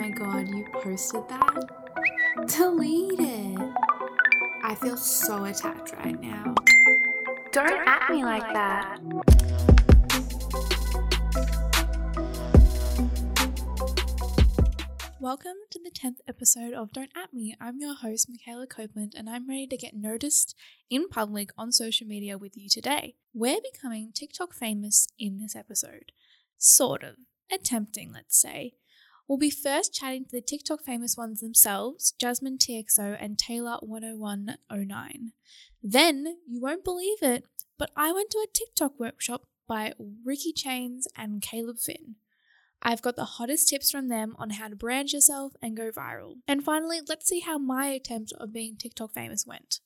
my god, you posted that? Delete it. I feel so attacked right now. Don't at me like that. Welcome to the 10th episode of Don't At Me. I'm your host, Michaela Copeland, and I'm ready to get noticed in public on social media with you today. We're becoming TikTok famous in this episode. Sort of. Attempting, let's say. We'll be first chatting to the TikTok famous ones themselves, Jasmine TXO and Taylor10109. Then, you won't believe it, but I went to a TikTok workshop by Ricky Chains and Caleb Finn. I've got the hottest tips from them on how to brand yourself and go viral. And finally, let's see how my attempt of being TikTok famous went.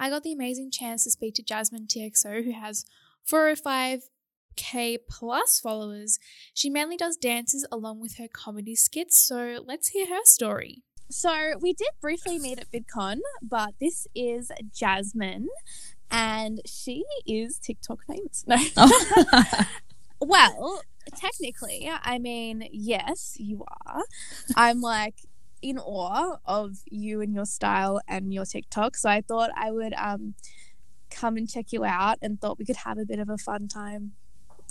I got the amazing chance to speak to Jasmine TXO, who has 405k plus followers. She mainly does dances along with her comedy skits, so let's hear her story. So, we did briefly meet at VidCon, but this is Jasmine, and she is TikTok famous. No. well, technically, I mean, yes, you are. I'm like in awe of you and your style and your TikTok. So I thought I would um come and check you out and thought we could have a bit of a fun time and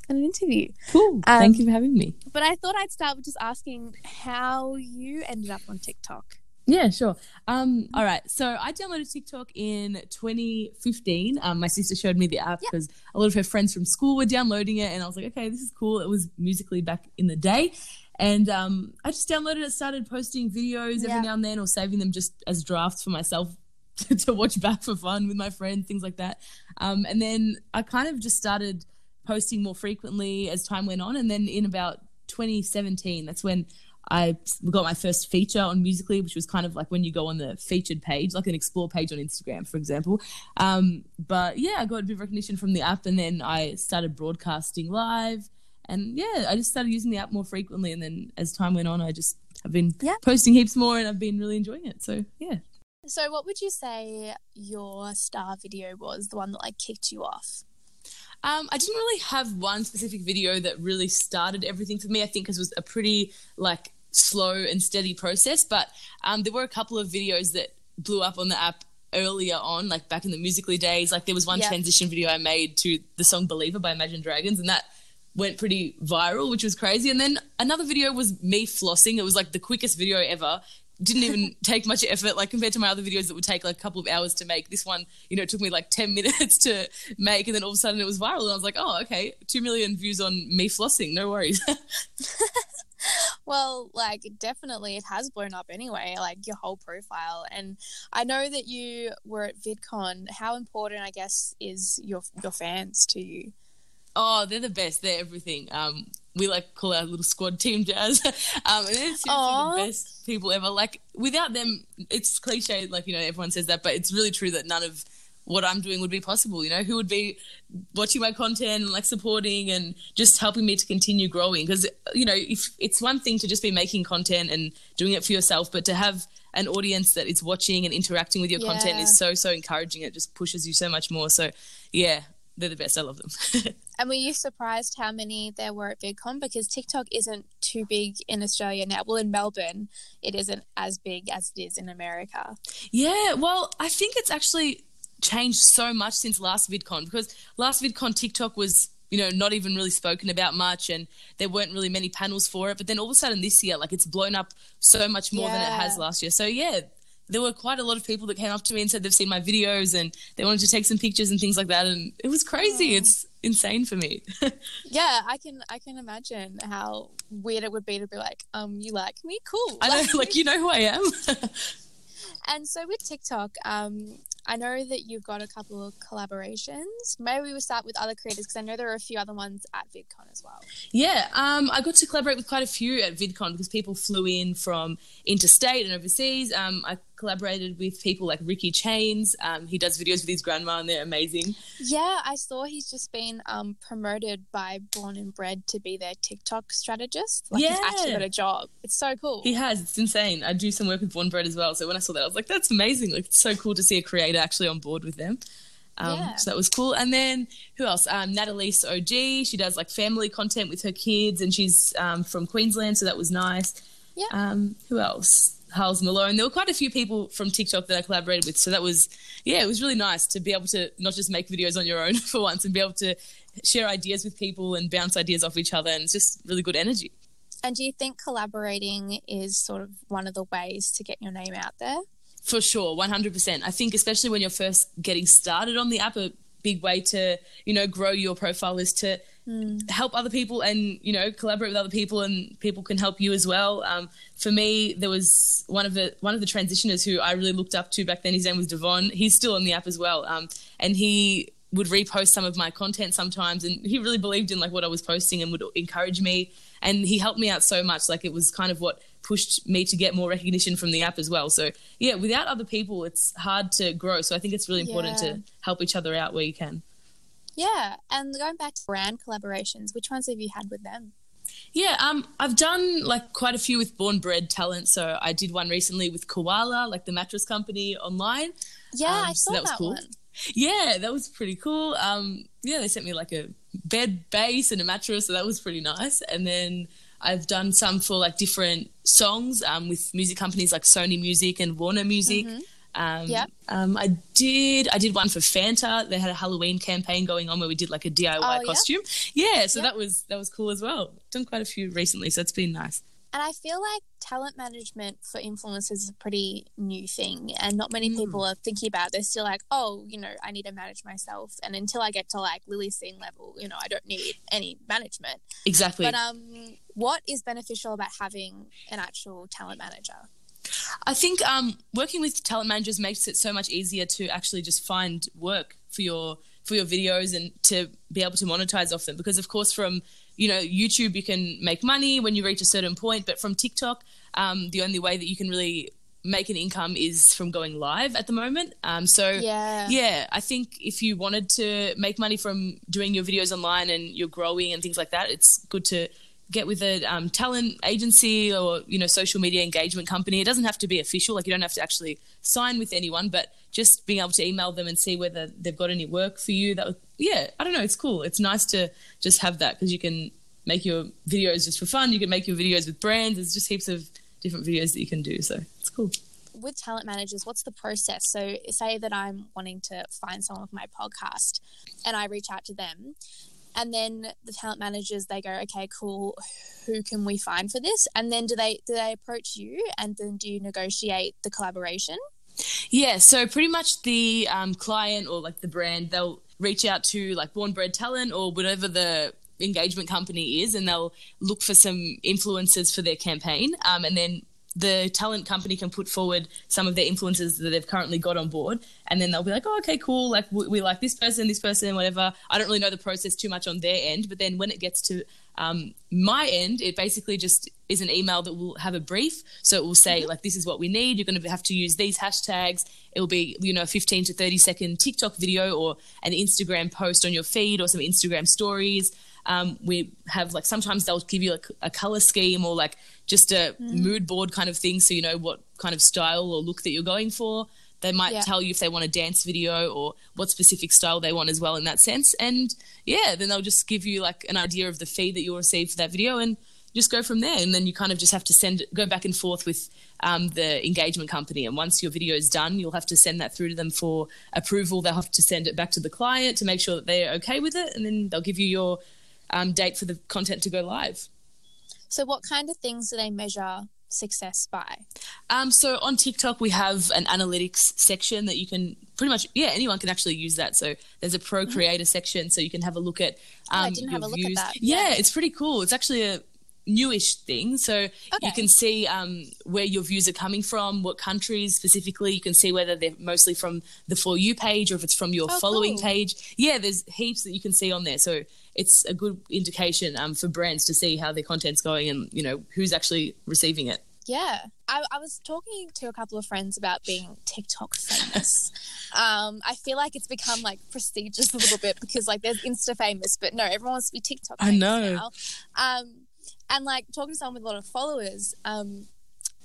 an interview. Cool. Um, Thank you for having me. But I thought I'd start with just asking how you ended up on TikTok. Yeah, sure. Um, all right. So I downloaded TikTok in 2015. Um, my sister showed me the app Yep. because a lot of her friends from school were downloading it, and I was like, okay, this is cool. It was musically back in the day. And um, I just downloaded it, started posting videos every Yeah. now and then, or saving them just as drafts for myself to watch back for fun with my friends, things like that. Um, and then I kind of just started posting more frequently as time went on. And then in about 2017, that's when I got my first feature on Musically, which was kind of like when you go on the featured page, like an explore page on Instagram, for example. Um, but yeah, I got a bit of recognition from the app, and then I started broadcasting live. And yeah, I just started using the app more frequently. And then as time went on, I just have been Yeah. posting heaps more, and I've been really enjoying it. So yeah. So what would you say your star video was, the one that like kicked you off? Um, I didn't really have one specific video that really started everything for me. I think because it was a pretty like slow and steady process. But um, there were a couple of videos that blew up on the app earlier on, like back in the musically days. Like there was one Yeah. transition video I made to the song "Believer" by Imagine Dragons, and that went pretty viral, which was crazy. And then another video was me flossing. It was like the quickest video ever. Didn't even take much effort, like compared to my other videos that would take like a couple of hours to make. This one, you know, it took me like 10 minutes to make, and then all of a sudden it was viral. And I was like, oh, okay, 2 million views on me flossing, no worries. Well, like definitely it has blown up anyway, like your whole profile. And I know that you were at VidCon. How important I guess is your your fans to you? Oh, they're the best. They're everything. Um, we like call our little squad team jazz. um, and they're the best people ever. Like without them, it's cliche, like, you know, everyone says that, but it's really true that none of what I'm doing would be possible. You know, who would be watching my content and like supporting and just helping me to continue growing? Because, you know, if it's one thing to just be making content and doing it for yourself, but to have an audience that is watching and interacting with your content is so, so encouraging. It just pushes you so much more. So, yeah, they're the best. I love them. And were you surprised how many there were at VidCon? Because TikTok isn't too big in Australia now. Well, in Melbourne, it isn't as big as it is in America. Yeah, well, I think it's actually changed so much since last VidCon because last VidCon TikTok was you know not even really spoken about much and there weren't really many panels for it but then all of a sudden this year like it's blown up so much more than it has last year so yeah there were quite a lot of people that came up to me and said they've seen my videos and they wanted to take some pictures and things like that and it was crazy it's insane for me Yeah, I can I can imagine how weird it would be to be like, um, you like me, cool. i know like you know who i am And so with TikTok, um, I know that you've got a couple of collaborations. Maybe we will start with other creators because I know there are a few other ones at VidCon as well. Yeah, um, I got to collaborate with quite a few at VidCon because people flew in from interstate and overseas. Um, I collaborated with people like Ricky Chains. Um, he does videos with his grandma and they're amazing. Yeah, I saw he's just been um, promoted by Born and Bred to be their TikTok strategist. Like he's actually got a job. It's so cool. He has, it's insane. I do some work with Born and Bred as well. So when I saw that, I was like, that's amazing. Like, it's so cool to see a creator actually on board with them. Um, Yeah. So that was cool. And then who else? Um, Natalise OG. She does like family content with her kids, and she's um, from Queensland, so that was nice. Yeah. Um, who else? Harles Malone. There were quite a few people from TikTok that I collaborated with, so that was yeah, it was really nice to be able to not just make videos on your own for once, and be able to share ideas with people and bounce ideas off each other, and it's just really good energy. And do you think collaborating is sort of one of the ways to get your name out there? For sure, 100%. I think especially when you're first getting started on the app, a big way to, you know, grow your profile is to help other people and, you know, collaborate with other people and people can help you as well. Um, for me, there was one of the one of the transitioners who I really looked up to back then. His name was Devon. He's still on the app as well. Um, and he would repost some of my content sometimes and he really believed in like what I was posting and would encourage me and he helped me out so much like it was kind of what pushed me to get more recognition from the app as well so yeah without other people it's hard to grow so I think it's really important Yeah. to help each other out where you can Yeah. And going back to brand collaborations, which ones have you had with them? Yeah, um, I've done like quite a few with Born Bred Talent. So I did one recently with Koala, like the mattress company online. Yeah, Um, I so saw that was cool. one. Yeah, that was pretty cool. Um, yeah, they sent me like a bed base and a mattress, so that was pretty nice. And then I've done some for like different songs um, with music companies like Sony Music and Warner Music. Um, Yep. um, I did. I did one for Fanta. They had a Halloween campaign going on where we did like a DIY Oh, yeah? costume. Yeah, yeah so Yep. that was that was cool as well. Done quite a few recently, so it's been nice. And I feel like talent management for influencers is a pretty new thing, and not many Mm. people are thinking about. it. They're still like, oh, you know, I need to manage myself, and until I get to like Lilly Singh level, you know, I don't need any management. Exactly. But um, what is beneficial about having an actual talent manager? I think um, working with talent managers makes it so much easier to actually just find work for your for your videos and to be able to monetize off them. Because of course, from you know YouTube, you can make money when you reach a certain point, but from TikTok, um, the only way that you can really make an income is from going live at the moment. Um, so Yeah. yeah, I think if you wanted to make money from doing your videos online and you're growing and things like that, it's good to get with a um, talent agency or you know social media engagement company. It doesn't have to be official; like you don't have to actually sign with anyone, but just being able to email them and see whether they've got any work for you. That would, yeah, I don't know. It's cool. It's nice to just have that because you can make your videos just for fun. You can make your videos with brands. There's just heaps of different videos that you can do. So it's cool. with talent managers, what's the process? So, say that I'm wanting to find someone for my podcast and I reach out to them, and then the talent managers they go, okay, cool, who can we find for this? And then do they do they approach you and then do you negotiate the collaboration? Yeah, so pretty much the um, client or like the brand, they'll reach out to like Born Bred Talent or whatever the engagement company is, and they'll look for some influencers for their campaign. Um, and then the talent company can put forward some of their influencers that they've currently got on board, and then they'll be like, "Oh, okay, cool. Like we, we like this person, this person, whatever." I don't really know the process too much on their end, but then when it gets to um, my end, it basically just is an email that will have a brief. So it will say like, "This is what we need. You're going to have to use these hashtags." It will be you know, a 15 to 30 second TikTok video or an Instagram post on your feed or some Instagram stories. Um, we have like sometimes they'll give you like a color scheme or like just a mood board kind of thing, so you know what kind of style or look that you're going for. They might Yeah. tell you if they want a dance video or what specific style they want as well in that sense. And yeah, then they'll just give you like an idea of the fee that you'll receive for that video and just go from there. And then you kind of just have to send go back and forth with um, the engagement company. And once your video is done, you'll have to send that through to them for approval. They'll have to send it back to the client to make sure that they're okay with it. And then they'll give you your um, date for the content to go live. So, what kind of things do they measure success by? Um, so on TikTok, we have an analytics section that you can pretty much, yeah, anyone can actually use that. So there's a pro creator section, so you can have a look at. Oh, I Um, didn't your have a look at views. that. Yeah, Yeah. it's pretty cool. It's actually a newish thing, so you can see um, where your views are coming from, what countries specifically. You can see whether they're mostly from the for you page or if it's from your Oh, following cool. page. Yeah, there's heaps that you can see on there. So it's a good indication um, for brands to see how their content's going and you know who's actually receiving it. Yeah, I, I was talking to a couple of friends about being TikTok famous. um, I feel like it's become like prestigious a little bit because like there's Insta famous, but no, everyone wants to be TikTok I famous know. now. Um, and like talking to someone with a lot of followers, um,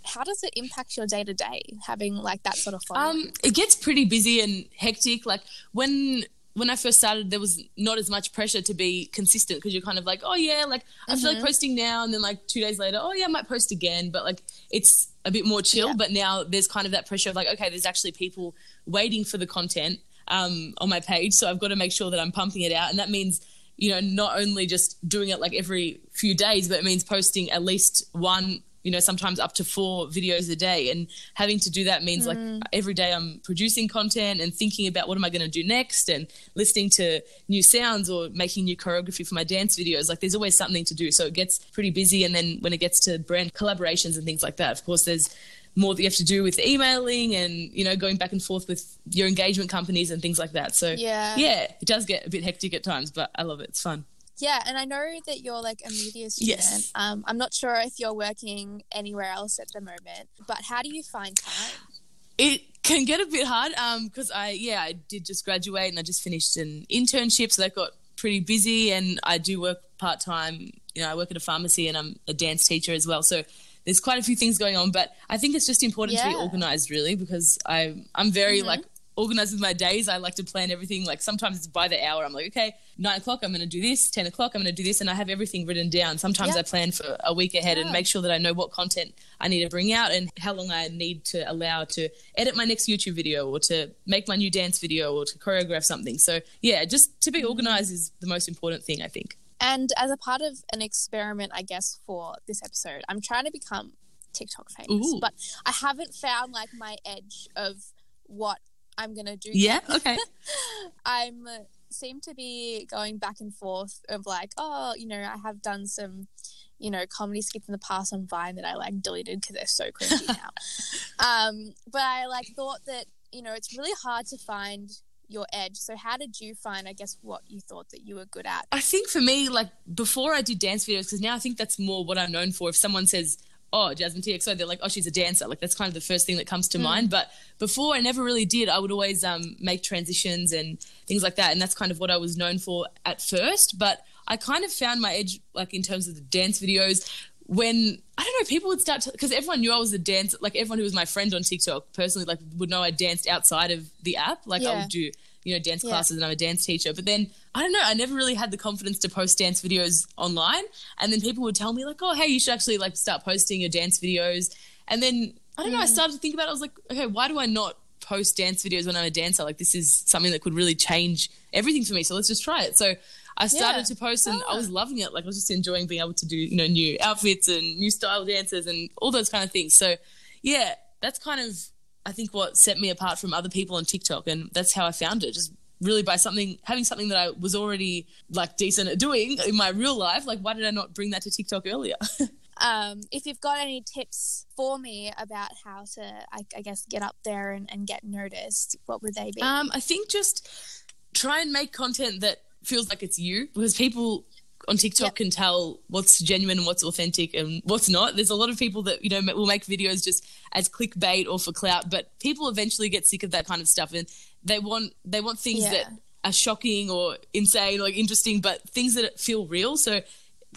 how does it impact your day to day having like that sort of following? Um, it gets pretty busy and hectic. Like when when I first started, there was not as much pressure to be consistent because you're kind of like, oh yeah, like I feel like Mhm. posting now, and then like two days later, oh yeah, I might post again. But like it's a bit more chill. Yeah. But now there's kind of that pressure of like, okay, there's actually people waiting for the content um, on my page, so I've got to make sure that I'm pumping it out, and that means. You know, not only just doing it like every few days, but it means posting at least one, you know, sometimes up to four videos a day. And having to do that means like hmm. every day I'm producing content and thinking about what am I going to do next and listening to new sounds or making new choreography for my dance videos. Like there's always something to do. So it gets pretty busy. And then when it gets to brand collaborations and things like that, of course, there's more that you have to do with emailing and, you know, going back and forth with your engagement companies and things like that. So yeah. yeah, it does get a bit hectic at times, but I love it. It's fun. Yeah, and I know that you're like a media student. Yes. Um, I'm not sure if you're working anywhere else at the moment, but how do you find time? It can get a bit hard because I yeah I did just graduate and I just finished an internship, so that got pretty busy. And I do work part time. You know, I work at a pharmacy and I'm a dance teacher as well. So there's quite a few things going on. But I think it's just important to be organized, really, because I I'm very Mhm. like organized with my days. I like to plan everything. Like sometimes it's by the hour. I'm like, okay, nine o'clock, I'm going to do this. Ten o'clock, I'm going to do this, and I have everything written down. Sometimes Yeah. I plan for a week ahead and make sure that I know what content I need to bring out and how long I need to allow to edit my next YouTube video or to make my new dance video or to choreograph something. So yeah, just to be Mm-hmm. organized is the most important thing, I think. And as a part of an experiment, I guess, for this episode, I'm trying to become TikTok famous, Ooh. but I haven't found like my edge of what I'm going to do. Yeah. Okay. I'm uh, seem to be going back and forth of like, oh, you know, I have done some, you know, comedy skits in the past on Vine that I like deleted because they're so cringy now. Um, but I like thought that you know it's really hard to find your edge. So how did you find, I guess, what you thought that you were good at? I think for me, like before I did dance videos, because now I think that's more what I'm known for. If someone says, "Oh, Jasmine TXO," they're like, "Oh, she's a dancer." Like that's kind of the first thing that comes to mind. But before, I never really did. I would always um, make transitions and things like that, and that's kind of what I was known for at first. But I kind of found my edge, like in terms of the dance videos. When I don't know, people would start to because everyone knew I was a dancer. Like everyone who was my friend on TikTok personally, like would know I danced outside of the app. Like I would do you know dance Yeah. classes and I'm a dance teacher. But then I don't know, I never really had the confidence to post dance videos online. And then people would tell me like, oh hey, you should actually like start posting your dance videos. And then I don't know, I started to think about it. I was like, okay, why do I not post dance videos when I'm a dancer? Like this is something that could really change everything for me. So let's just try it. So I started Yeah. to post and I Ah. was loving it. Like I was just enjoying being able to do, you know, new outfits and new style dances and all those kind of things. So yeah, that's kind of I think what set me apart from other people on TikTok and that's how I found it. Just really by something having something that I was already like decent at doing in my real life. Like why did I not bring that to TikTok earlier? Um, if you've got any tips for me about how to, I, I guess, get up there and, and get noticed, what would they be? Um, I think just try and make content that feels like it's you because people on TikTok Yep. can tell what's genuine and what's authentic and what's not. There's a lot of people that you know will make videos just as clickbait or for clout, but people eventually get sick of that kind of stuff and they want they want things Yeah. that are shocking or insane or like interesting, but things that feel real. So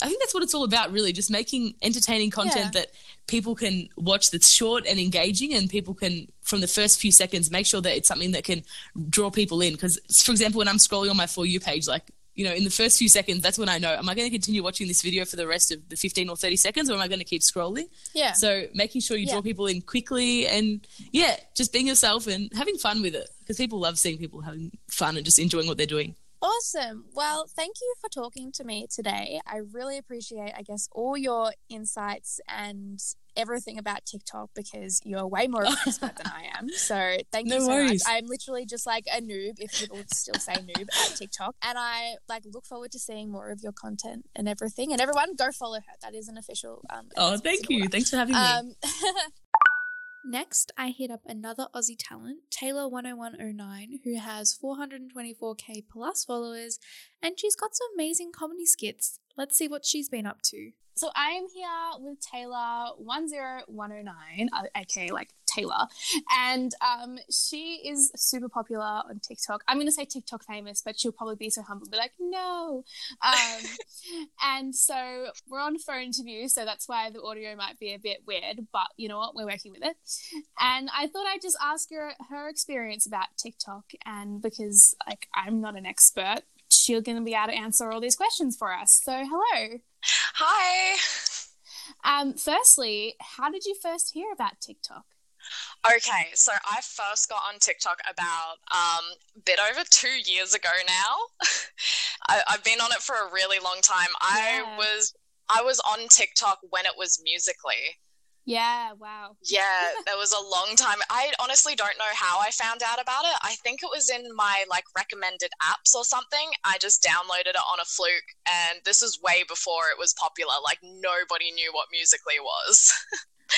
I think that's what it's all about, really, just making entertaining content Yeah. that people can watch that's short and engaging, and people can, from the first few seconds, make sure that it's something that can draw people in. Because, for example, when I'm scrolling on my For You page, like, you know, in the first few seconds, that's when I know, am I going to continue watching this video for the rest of the 15 or 30 seconds, or am I going to keep scrolling? yeah. So making sure you draw people in quickly and, yeah, just being yourself and having fun with it. Because people love seeing people having fun and just enjoying what they're doing. Awesome. Well, thank you for talking to me today. I really appreciate, I guess, all your insights and everything about TikTok because you're way more of an expert than I am. So thank No you so worries. much. I'm literally just like a noob, if people still say noob at TikTok. And I like look forward to seeing more of your content and everything. And everyone, go follow her. That is an official. Um, Oh, thank you. all. Thanks for having me. Um, Next, I hit up another Aussie talent, Taylor10109, who has 424k plus followers, and she's got some amazing comedy skits. Let's see what she's been up to. So I am here with Taylor 10109, uh, aka like Taylor, and um, she is super popular on TikTok. I'm going to say TikTok famous, but she'll probably be so humble, be like, no. Um, and so we're on phone interview, so that's why the audio might be a bit weird, but you know what? We're working with it. And I thought I'd just ask her her experience about TikTok, and because like I'm not an expert, she's going to be able to answer all these questions for us. So hello. Hi. Um, firstly, how did you first hear about TikTok? Okay, so I first got on TikTok about um, a bit over two years ago now. I, have been on it for a really long time. Yeah. I was I was on TikTok when it was musically. Yeah, wow. Yeah, there was a long time. I honestly don't know how I found out about it. I think it was in my like recommended apps or something. I just downloaded it on a fluke and this is way before it was popular. Like nobody knew what Musically was.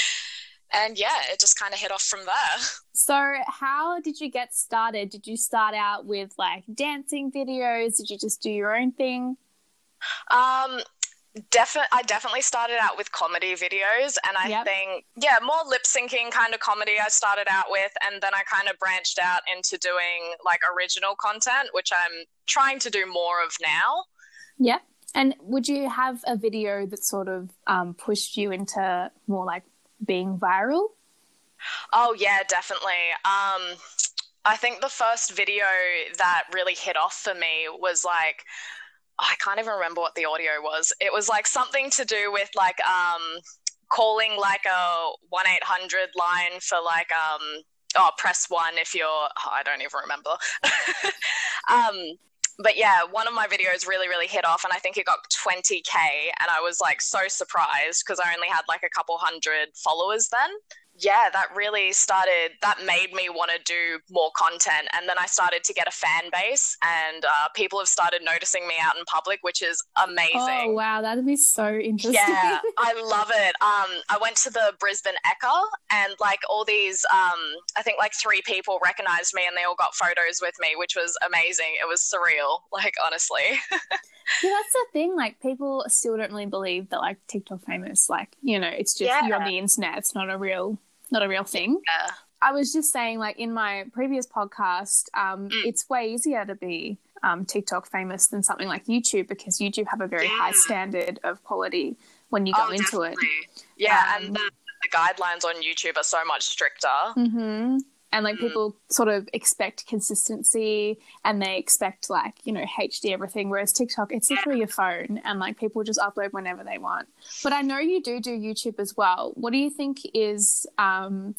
and yeah, it just kind of hit off from there. So, how did you get started? Did you start out with like dancing videos? Did you just do your own thing? Um, definitely i definitely started out with comedy videos and i yep. think yeah more lip syncing kind of comedy i started out with and then i kind of branched out into doing like original content which i'm trying to do more of now. Yeah and would you have a video that sort of um, pushed you into more like being viral? Oh yeah definitely. Um i think the first video that really hit off for me was like I can't even remember what the audio was. It was like something to do with like um calling like a one eight hundred line for like um oh press one if you're oh, I don't even remember. um but yeah, one of my videos really, really hit off, and I think it got 20k, and I was like so surprised because I only had like a couple hundred followers then yeah, that really started, that made me want to do more content. And then I started to get a fan base, and uh, people have started noticing me out in public, which is amazing. Oh, wow. That'd be so interesting. Yeah, I love it. Um, I went to the Brisbane Ekka, and like all these, um, I think like three people recognized me, and they all got photos with me, which was amazing. It was surreal, like, honestly. yeah, that's the thing. Like, people still don't really believe that, like, TikTok famous, like, you know, it's just yeah. you're on the internet. It's not a real not a real thing. Yeah. I was just saying, like in my previous podcast, um, mm. it's way easier to be um, TikTok famous than something like YouTube because YouTube have a very yeah. high standard of quality when you go oh, into definitely. it. Yeah, um, and the, the, guidelines on YouTube are so much stricter. Mm-hmm and like mm. people sort of expect consistency and they expect like you know hd everything whereas tiktok it's literally your phone and like people just upload whenever they want but i know you do do youtube as well what do you think is um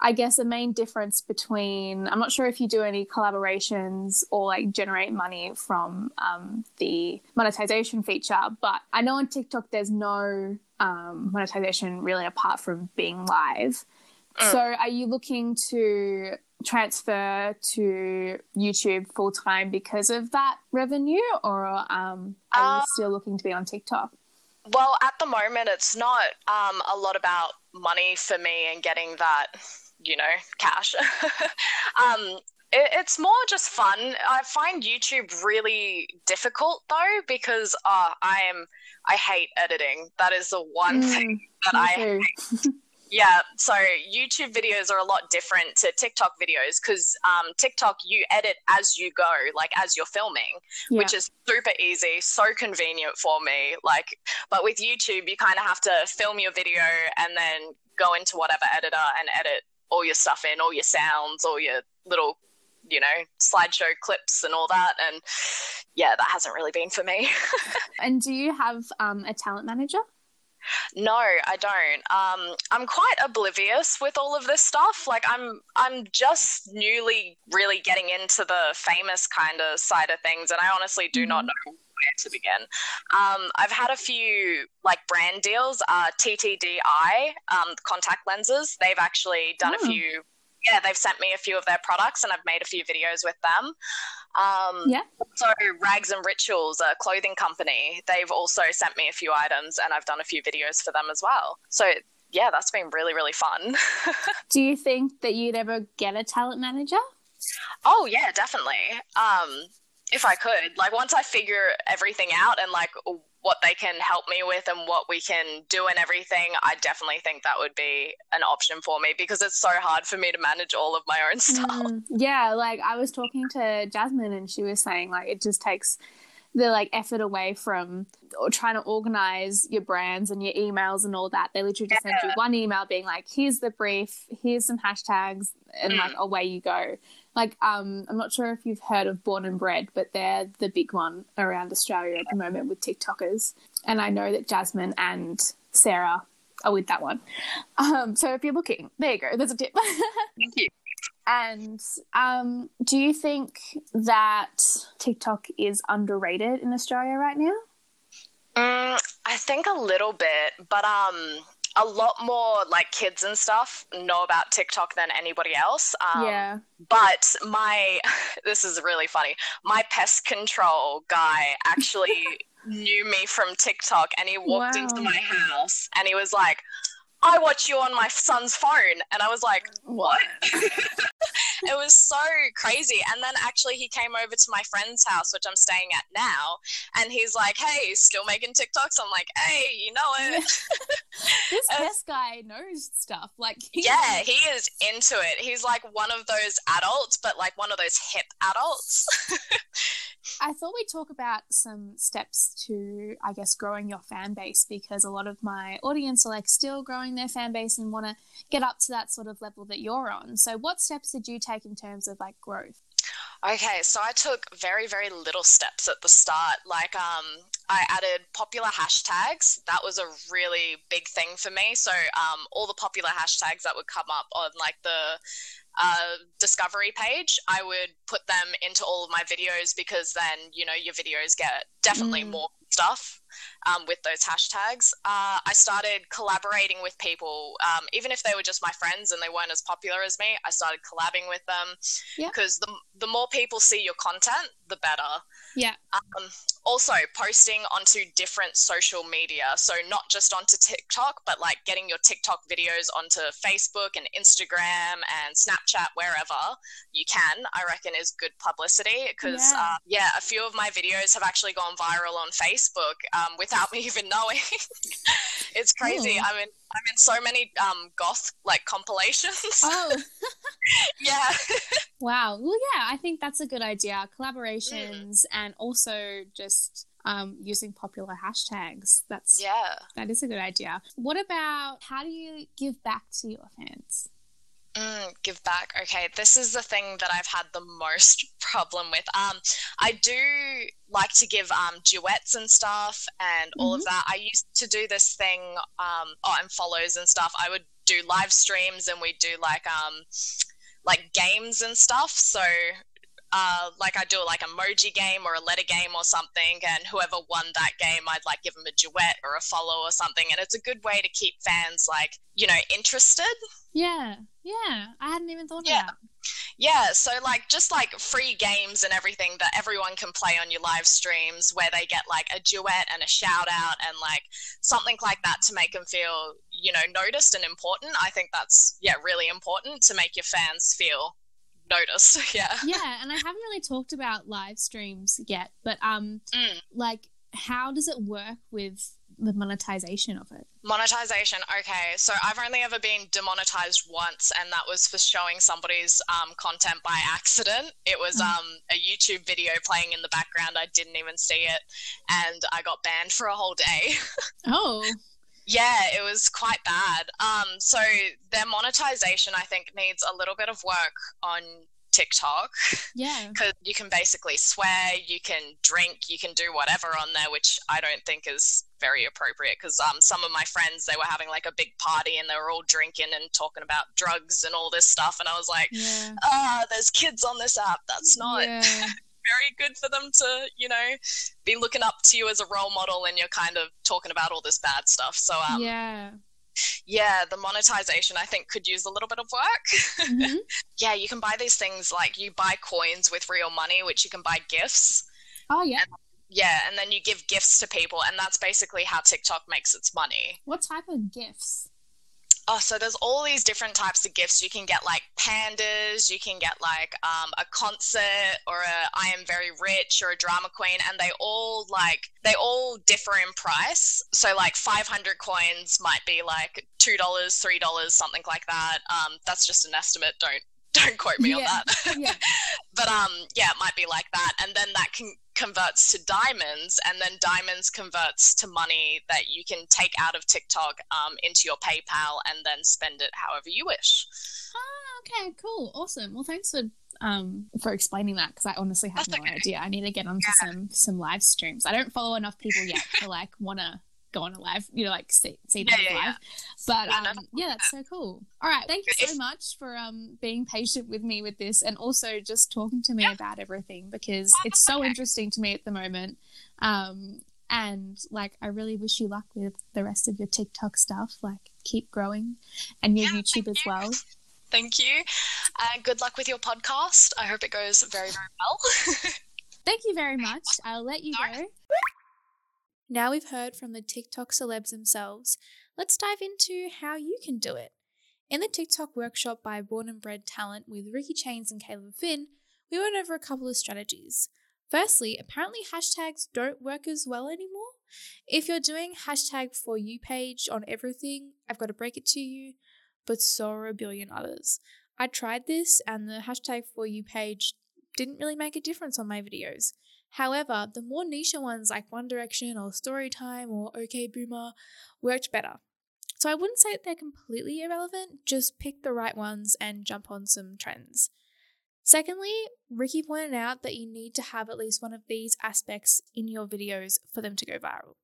I guess a main difference between I'm not sure if you do any collaborations or like generate money from um, the monetization feature, but I know on TikTok there's no um, monetization really apart from being live. Mm. So, are you looking to transfer to YouTube full time because of that revenue, or um, are you uh, still looking to be on TikTok? Well, at the moment, it's not um, a lot about money for me and getting that, you know, cash. um, it, it's more just fun. I find YouTube really difficult though because uh, I am I hate editing. That is the one mm, thing that I hate. Yeah, so YouTube videos are a lot different to TikTok videos because um, TikTok you edit as you go, like as you're filming, yeah. which is super easy, so convenient for me. Like, but with YouTube, you kind of have to film your video and then go into whatever editor and edit all your stuff in, all your sounds, all your little, you know, slideshow clips and all that. And yeah, that hasn't really been for me. and do you have um, a talent manager? No, I don't. Um, I'm quite oblivious with all of this stuff. Like I'm, I'm just newly really getting into the famous kind of side of things, and I honestly do mm-hmm. not know where to begin. Um, I've had a few like brand deals. Uh, TTDeye, um, contact lenses. They've actually done oh. a few yeah, they've sent me a few of their products and I've made a few videos with them. Um, yeah. So Rags and Rituals, a clothing company, they've also sent me a few items and I've done a few videos for them as well. So yeah, that's been really, really fun. Do you think that you'd ever get a talent manager? Oh yeah, definitely. Um, if I could, like once I figure everything out and like what they can help me with and what we can do and everything, I definitely think that would be an option for me because it's so hard for me to manage all of my own stuff. Mm, yeah, like I was talking to Jasmine and she was saying like it just takes the like effort away from or trying to organize your brands and your emails and all that. They literally just send you one email being like, here's the brief, here's some hashtags, and like away you go. Like, um, I'm not sure if you've heard of Born and Bred, but they're the big one around Australia at the moment with TikTokers. And I know that Jasmine and Sarah are with that one. Um, so if you're looking, there you go. There's a tip. Thank you. And um, do you think that TikTok is underrated in Australia right now? Mm, I think a little bit, but um, a lot more like kids and stuff know about TikTok than anybody else. Um, yeah. But my, this is really funny. My pest control guy actually knew me from TikTok and he walked Wow. into my house and he was like, I watch you on my son's phone. And I was like, what? it was so crazy. And then actually, he came over to my friend's house, which I'm staying at now. And he's like, hey, still making TikToks? I'm like, hey, you know it. This pest guy knows stuff. Like, Yeah, he is into it. He's like one of those adults, but like one of those hip adults. I thought we'd talk about some steps to, I guess, growing your fan base because a lot of my audience are like still growing their fan base and want to get up to that sort of level that you're on. So, what steps did you take in terms of like growth? Okay, so I took very, very little steps at the start. Like, um, I added popular hashtags. That was a really big thing for me. So, um, all the popular hashtags that would come up on like the uh, discovery page, I would put them into all of my videos because then, you know, your videos get definitely Mm. more stuff um, with those hashtags. Uh, I started collaborating with people, um, even if they were just my friends and they weren't as popular as me. I started collabing with them Yeah. because the the more people see your content, the better. Yeah. Um, also, posting onto different social media, so not just onto TikTok, but like getting your TikTok videos onto Facebook and Instagram and Snapchat, wherever you can. I reckon is good publicity because Yeah. uh, yeah, a few of my videos have actually gone viral on Facebook um, without me even knowing. it's crazy. Cool. I'm in I'm in so many um, goth like compilations. Oh, yeah. wow. Well, yeah, I think that's a good idea. Collaborations and also just um, using popular hashtags. That's Yeah. that is a good idea. What about how do you give back to your fans? Mm, give back. Okay, this is the thing that I've had the most problem with. Um, I do like to give um duets and stuff and all of that. I used to do this thing um oh, and follows and stuff. I would do live streams and we do like um like games and stuff. So uh, like I do like emoji game or a letter game or something, and whoever won that game, I'd like give them a duet or a follow or something, and it's a good way to keep fans like you know interested. Yeah, yeah. I hadn't even thought Yeah. of that. Yeah, so like just like free games and everything that everyone can play on your live streams where they get like a duet and a shout out and like something like that to make them feel, you know, noticed and important. I think that's yeah, really important to make your fans feel noticed. yeah. yeah, and I haven't really talked about live streams yet, but um, Mm. like, how does it work with the monetization of it? Monetization. Okay, so I've only ever been demonetized once, and that was for showing somebody's um, content by accident. It was um, a YouTube video playing in the background. I didn't even see it, and I got banned for a whole day. Oh, Yeah, it was quite bad. Um, so their monetization, I think, needs a little bit of work on TikTok yeah, because you can basically swear, you can drink, you can do whatever on there, which I don't think is very appropriate. Because um, some of my friends, they were having like a big party and they were all drinking and talking about drugs and all this stuff, and I was like, yeah, ah, there's kids on this app. That's not yeah. very good for them to, you know, be looking up to you as a role model and you're kind of talking about all this bad stuff. So, um, yeah. yeah, the monetization I think could use a little bit of work. Mhm. yeah, you can buy these things like you buy coins with real money, which you can buy gifts. Oh, yeah. Yeah, and then you give gifts to people, and that's basically how TikTok makes its money. What type of gifts? Oh, so there's all these different types of gifts. You can get like pandas, you can get like um, a concert or a I am very rich or a drama queen, and they all like they all differ in price. So like 500 coins might be like two dollars, three dollars, something like that. Um, that's just an estimate. Don't don't quote me Yeah, on that. yeah. but um, yeah, it might be like that, and then that can converts to diamonds, and then diamonds converts to money that you can take out of TikTok um, into your PayPal and then spend it however you wish. Ah, okay, cool, awesome. Well, thanks for um for explaining that because I honestly have That's no okay. idea. I need to get onto some some live streams. I don't follow enough people yet to like want to go on a live, you know, like see see them Yeah, yeah, live. yeah. But Yeah, um, yeah, that's so cool. All right, thank you so much for um being patient with me with this and also just talking to me about everything because it's so interesting to me at the moment. Um, and like I really wish you luck with the rest of your TikTok stuff. Like keep growing, and your YouTube as you. well. Thank you. Uh, good luck with your podcast. I hope it goes very, very well. Thank you very much. I'll let you go. Now we've heard from the TikTok celebs themselves, let's dive into how you can do it. In the TikTok workshop by Born and Bred Talent with Ricky Chains and Caleb Finn, we went over a couple of strategies. Firstly, apparently hashtags don't work as well anymore. If you're doing hashtag for you page on everything, I've got to break it to you, but so are a billion others. I tried this and the hashtag for you page didn't really make a difference on my videos. However, the more niche ones like One Direction or Storytime or OK Boomer worked better. So I wouldn't say that they're completely irrelevant, just pick the right ones and jump on some trends. Secondly, Ricky pointed out that you need to have at least one of these aspects in your videos for them to go viral.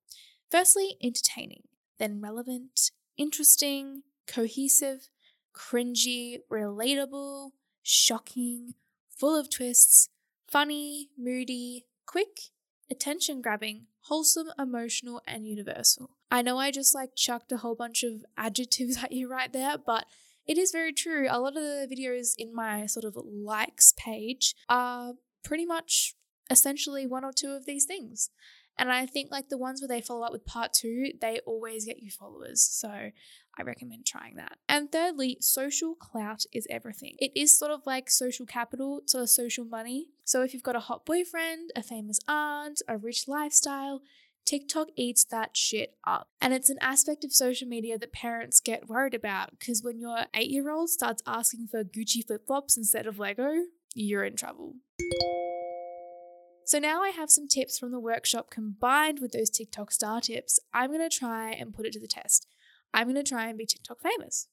Firstly, entertaining, then relevant, interesting, cohesive, cringy, relatable, shocking, full of twists, funny, moody, quick, attention grabbing, wholesome, emotional, and universal. I know I just like chucked a whole bunch of adjectives at you right there, but it is very true. A lot of the videos in my sort of likes page are pretty much essentially one or two of these things. And I think like the ones where they follow up with part two, they always get you followers. So I recommend trying that. And thirdly, social clout is everything. It is sort of like social capital, sort of social money. So if you've got a hot boyfriend, a famous aunt, a rich lifestyle, TikTok eats that shit up. And it's an aspect of social media that parents get worried about because when your eight year old starts asking for Gucci flip flops instead of Lego, you're in trouble. So now I have some tips from the workshop combined with those TikTok star tips. I'm going to try and put it to the test. I'm going to try and be TikTok famous.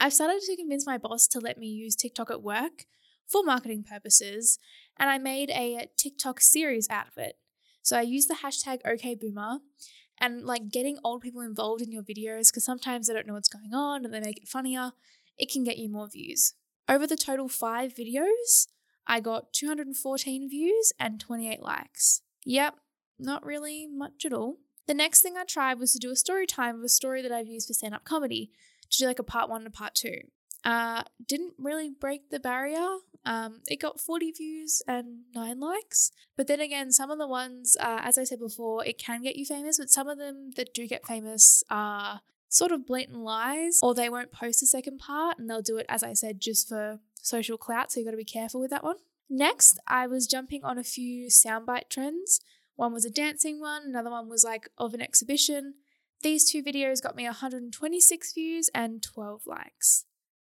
I've started to convince my boss to let me use TikTok at work for marketing purposes, and I made a TikTok series out of it. So I use the hashtag OKBoomer and like getting old people involved in your videos because sometimes they don't know what's going on and they make it funnier, it can get you more views. Over the total five videos, I got 214 views and 28 likes. Yep, not really much at all. The next thing I tried was to do a story time of a story that I've used for stand up comedy, to do like a part one and a part two. Uh, didn't really break the barrier. Um, it got 40 views and 9 likes. But then again, some of the ones, uh, as I said before, it can get you famous, but some of them that do get famous are sort of blatant lies, or they won't post a second part and they'll do it, as I said, just for social clout. So you've got to be careful with that one. Next, I was jumping on a few soundbite trends. One was a dancing one, another one was like of an exhibition. These two videos got me 126 views and 12 likes.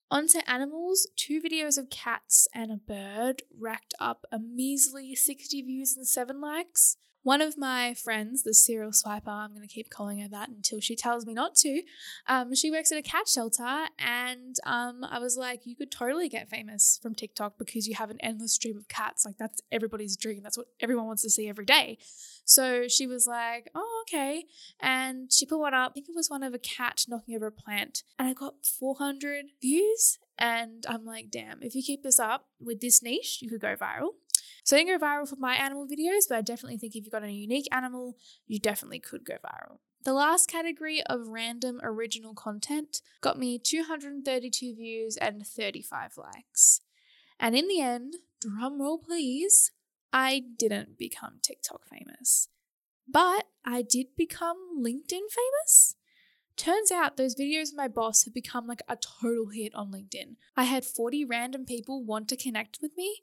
Onto animals, two videos of cats and a bird racked up a measly 60 views and 7 likes. One of my friends, the serial swiper, I'm going to keep calling her that until she tells me not to. Um, she works at a cat shelter, and um, I was like, you could totally get famous from TikTok because you have an endless stream of cats. Like, that's everybody's dream. That's what everyone wants to see every day. So she was like, oh, okay. And she put one up. I think it was one of a cat knocking over a plant. And I got 400 views. And I'm like, damn, if you keep this up with this niche, you could go viral. So I didn't go viral for my animal videos, but I definitely think if you've got a unique animal, you definitely could go viral. The last category of random original content got me 232 views and 35 likes. And in the end, drum roll please, I didn't become TikTok famous. But I did become LinkedIn famous. Turns out those videos of my boss have become like a total hit on LinkedIn. I had 40 random people want to connect with me.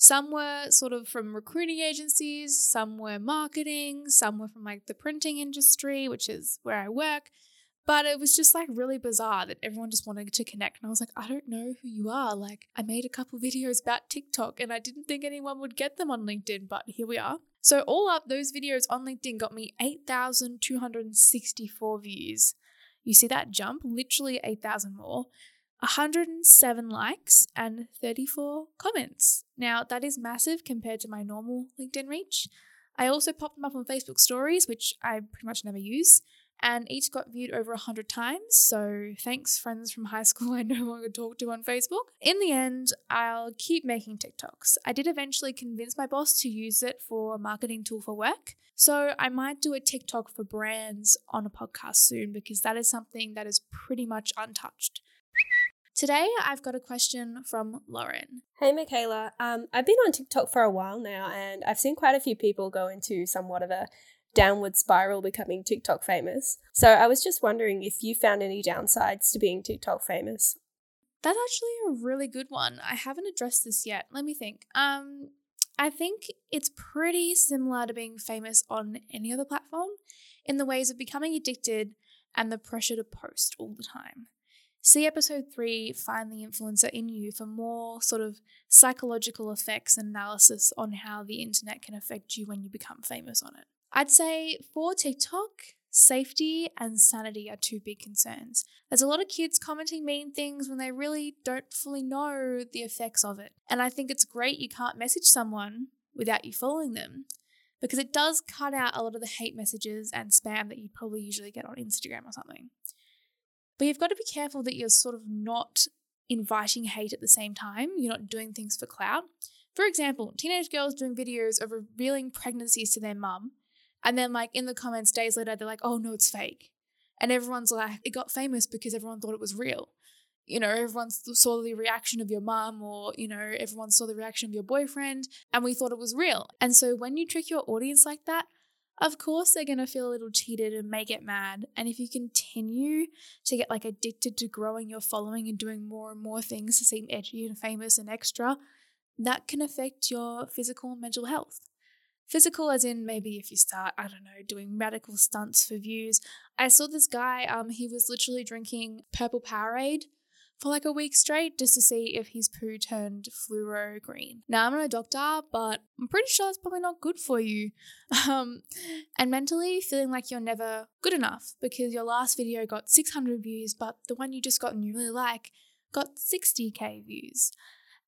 Some were sort of from recruiting agencies, some were marketing, some were from like the printing industry, which is where I work. But it was just like really bizarre that everyone just wanted to connect. And I was like, I don't know who you are. Like, I made a couple videos about TikTok and I didn't think anyone would get them on LinkedIn, but here we are. So, all up, those videos on LinkedIn got me 8,264 views. You see that jump? Literally 8,000 more. 107 likes and 34 comments. Now, that is massive compared to my normal LinkedIn reach. I also popped them up on Facebook stories, which I pretty much never use, and each got viewed over 100 times. So, thanks, friends from high school I no longer talk to on Facebook. In the end, I'll keep making TikToks. I did eventually convince my boss to use it for a marketing tool for work. So, I might do a TikTok for brands on a podcast soon because that is something that is pretty much untouched. Today, I've got a question from Lauren. Hey, Michaela. Um, I've been on TikTok for a while now, and I've seen quite a few people go into somewhat of a downward spiral becoming TikTok famous. So I was just wondering if you found any downsides to being TikTok famous. That's actually a really good one. I haven't addressed this yet. Let me think. Um, I think it's pretty similar to being famous on any other platform in the ways of becoming addicted and the pressure to post all the time. See episode three, Find the Influencer in You, for more sort of psychological effects and analysis on how the internet can affect you when you become famous on it. I'd say for TikTok, safety and sanity are two big concerns. There's a lot of kids commenting mean things when they really don't fully know the effects of it. And I think it's great you can't message someone without you following them because it does cut out a lot of the hate messages and spam that you'd probably usually get on Instagram or something. But you've got to be careful that you're sort of not inviting hate at the same time. You're not doing things for clout. For example, teenage girls doing videos of revealing pregnancies to their mum, and then like in the comments days later, they're like, "Oh no, it's fake," and everyone's like, "It got famous because everyone thought it was real." You know, everyone saw the reaction of your mum, or you know, everyone saw the reaction of your boyfriend, and we thought it was real. And so when you trick your audience like that, of course they're going to feel a little cheated and may get mad. And if you continue to get like addicted to growing your following and doing more and more things to seem edgy and famous and extra, that can affect your physical and mental health. Physical, as in maybe if you start, I don't know, doing medical stunts for views. I saw this guy, um, he was literally drinking purple Powerade for like a week straight just to see if his poo turned fluoro green. Now, I'm not a doctor, but I'm pretty sure it's probably not good for you. Um, and mentally feeling like you're never good enough because your last video got 600 views, but the one you just got and you really like got 60k views.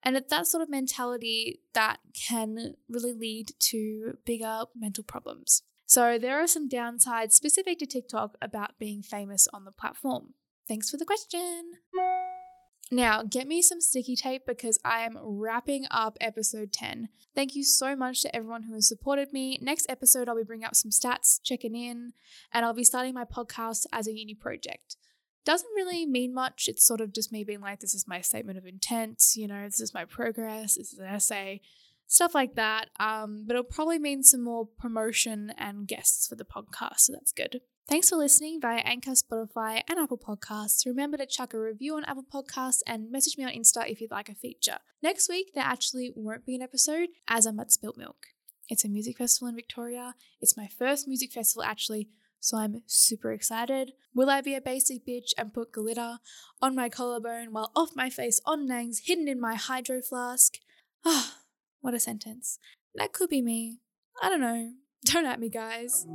And it's that sort of mentality that can really lead to bigger mental problems. So, there are some downsides specific to TikTok about being famous on the platform. Thanks for the question. Now, get me some sticky tape because I am wrapping up episode 10. Thank you so much to everyone who has supported me. Next episode, I'll be bringing up some stats, checking in, and I'll be starting my podcast as a uni project. Doesn't really mean much. It's sort of just me being like, this is my statement of intent, you know, this is my progress, this is an essay, stuff like that. Um, but it'll probably mean some more promotion and guests for the podcast, so that's good. Thanks for listening via Anchor, Spotify, and Apple Podcasts. Remember to chuck a review on Apple Podcasts and message me on Insta if you'd like a feature. Next week, there actually won't be an episode as I'm at Spilt Milk. It's a music festival in Victoria. It's my first music festival actually, so I'm super excited. Will I be a basic bitch and put glitter on my collarbone while off my face on nangs hidden in my hydro flask? Ah, what a sentence. That could be me. I don't know. Don't at me, guys.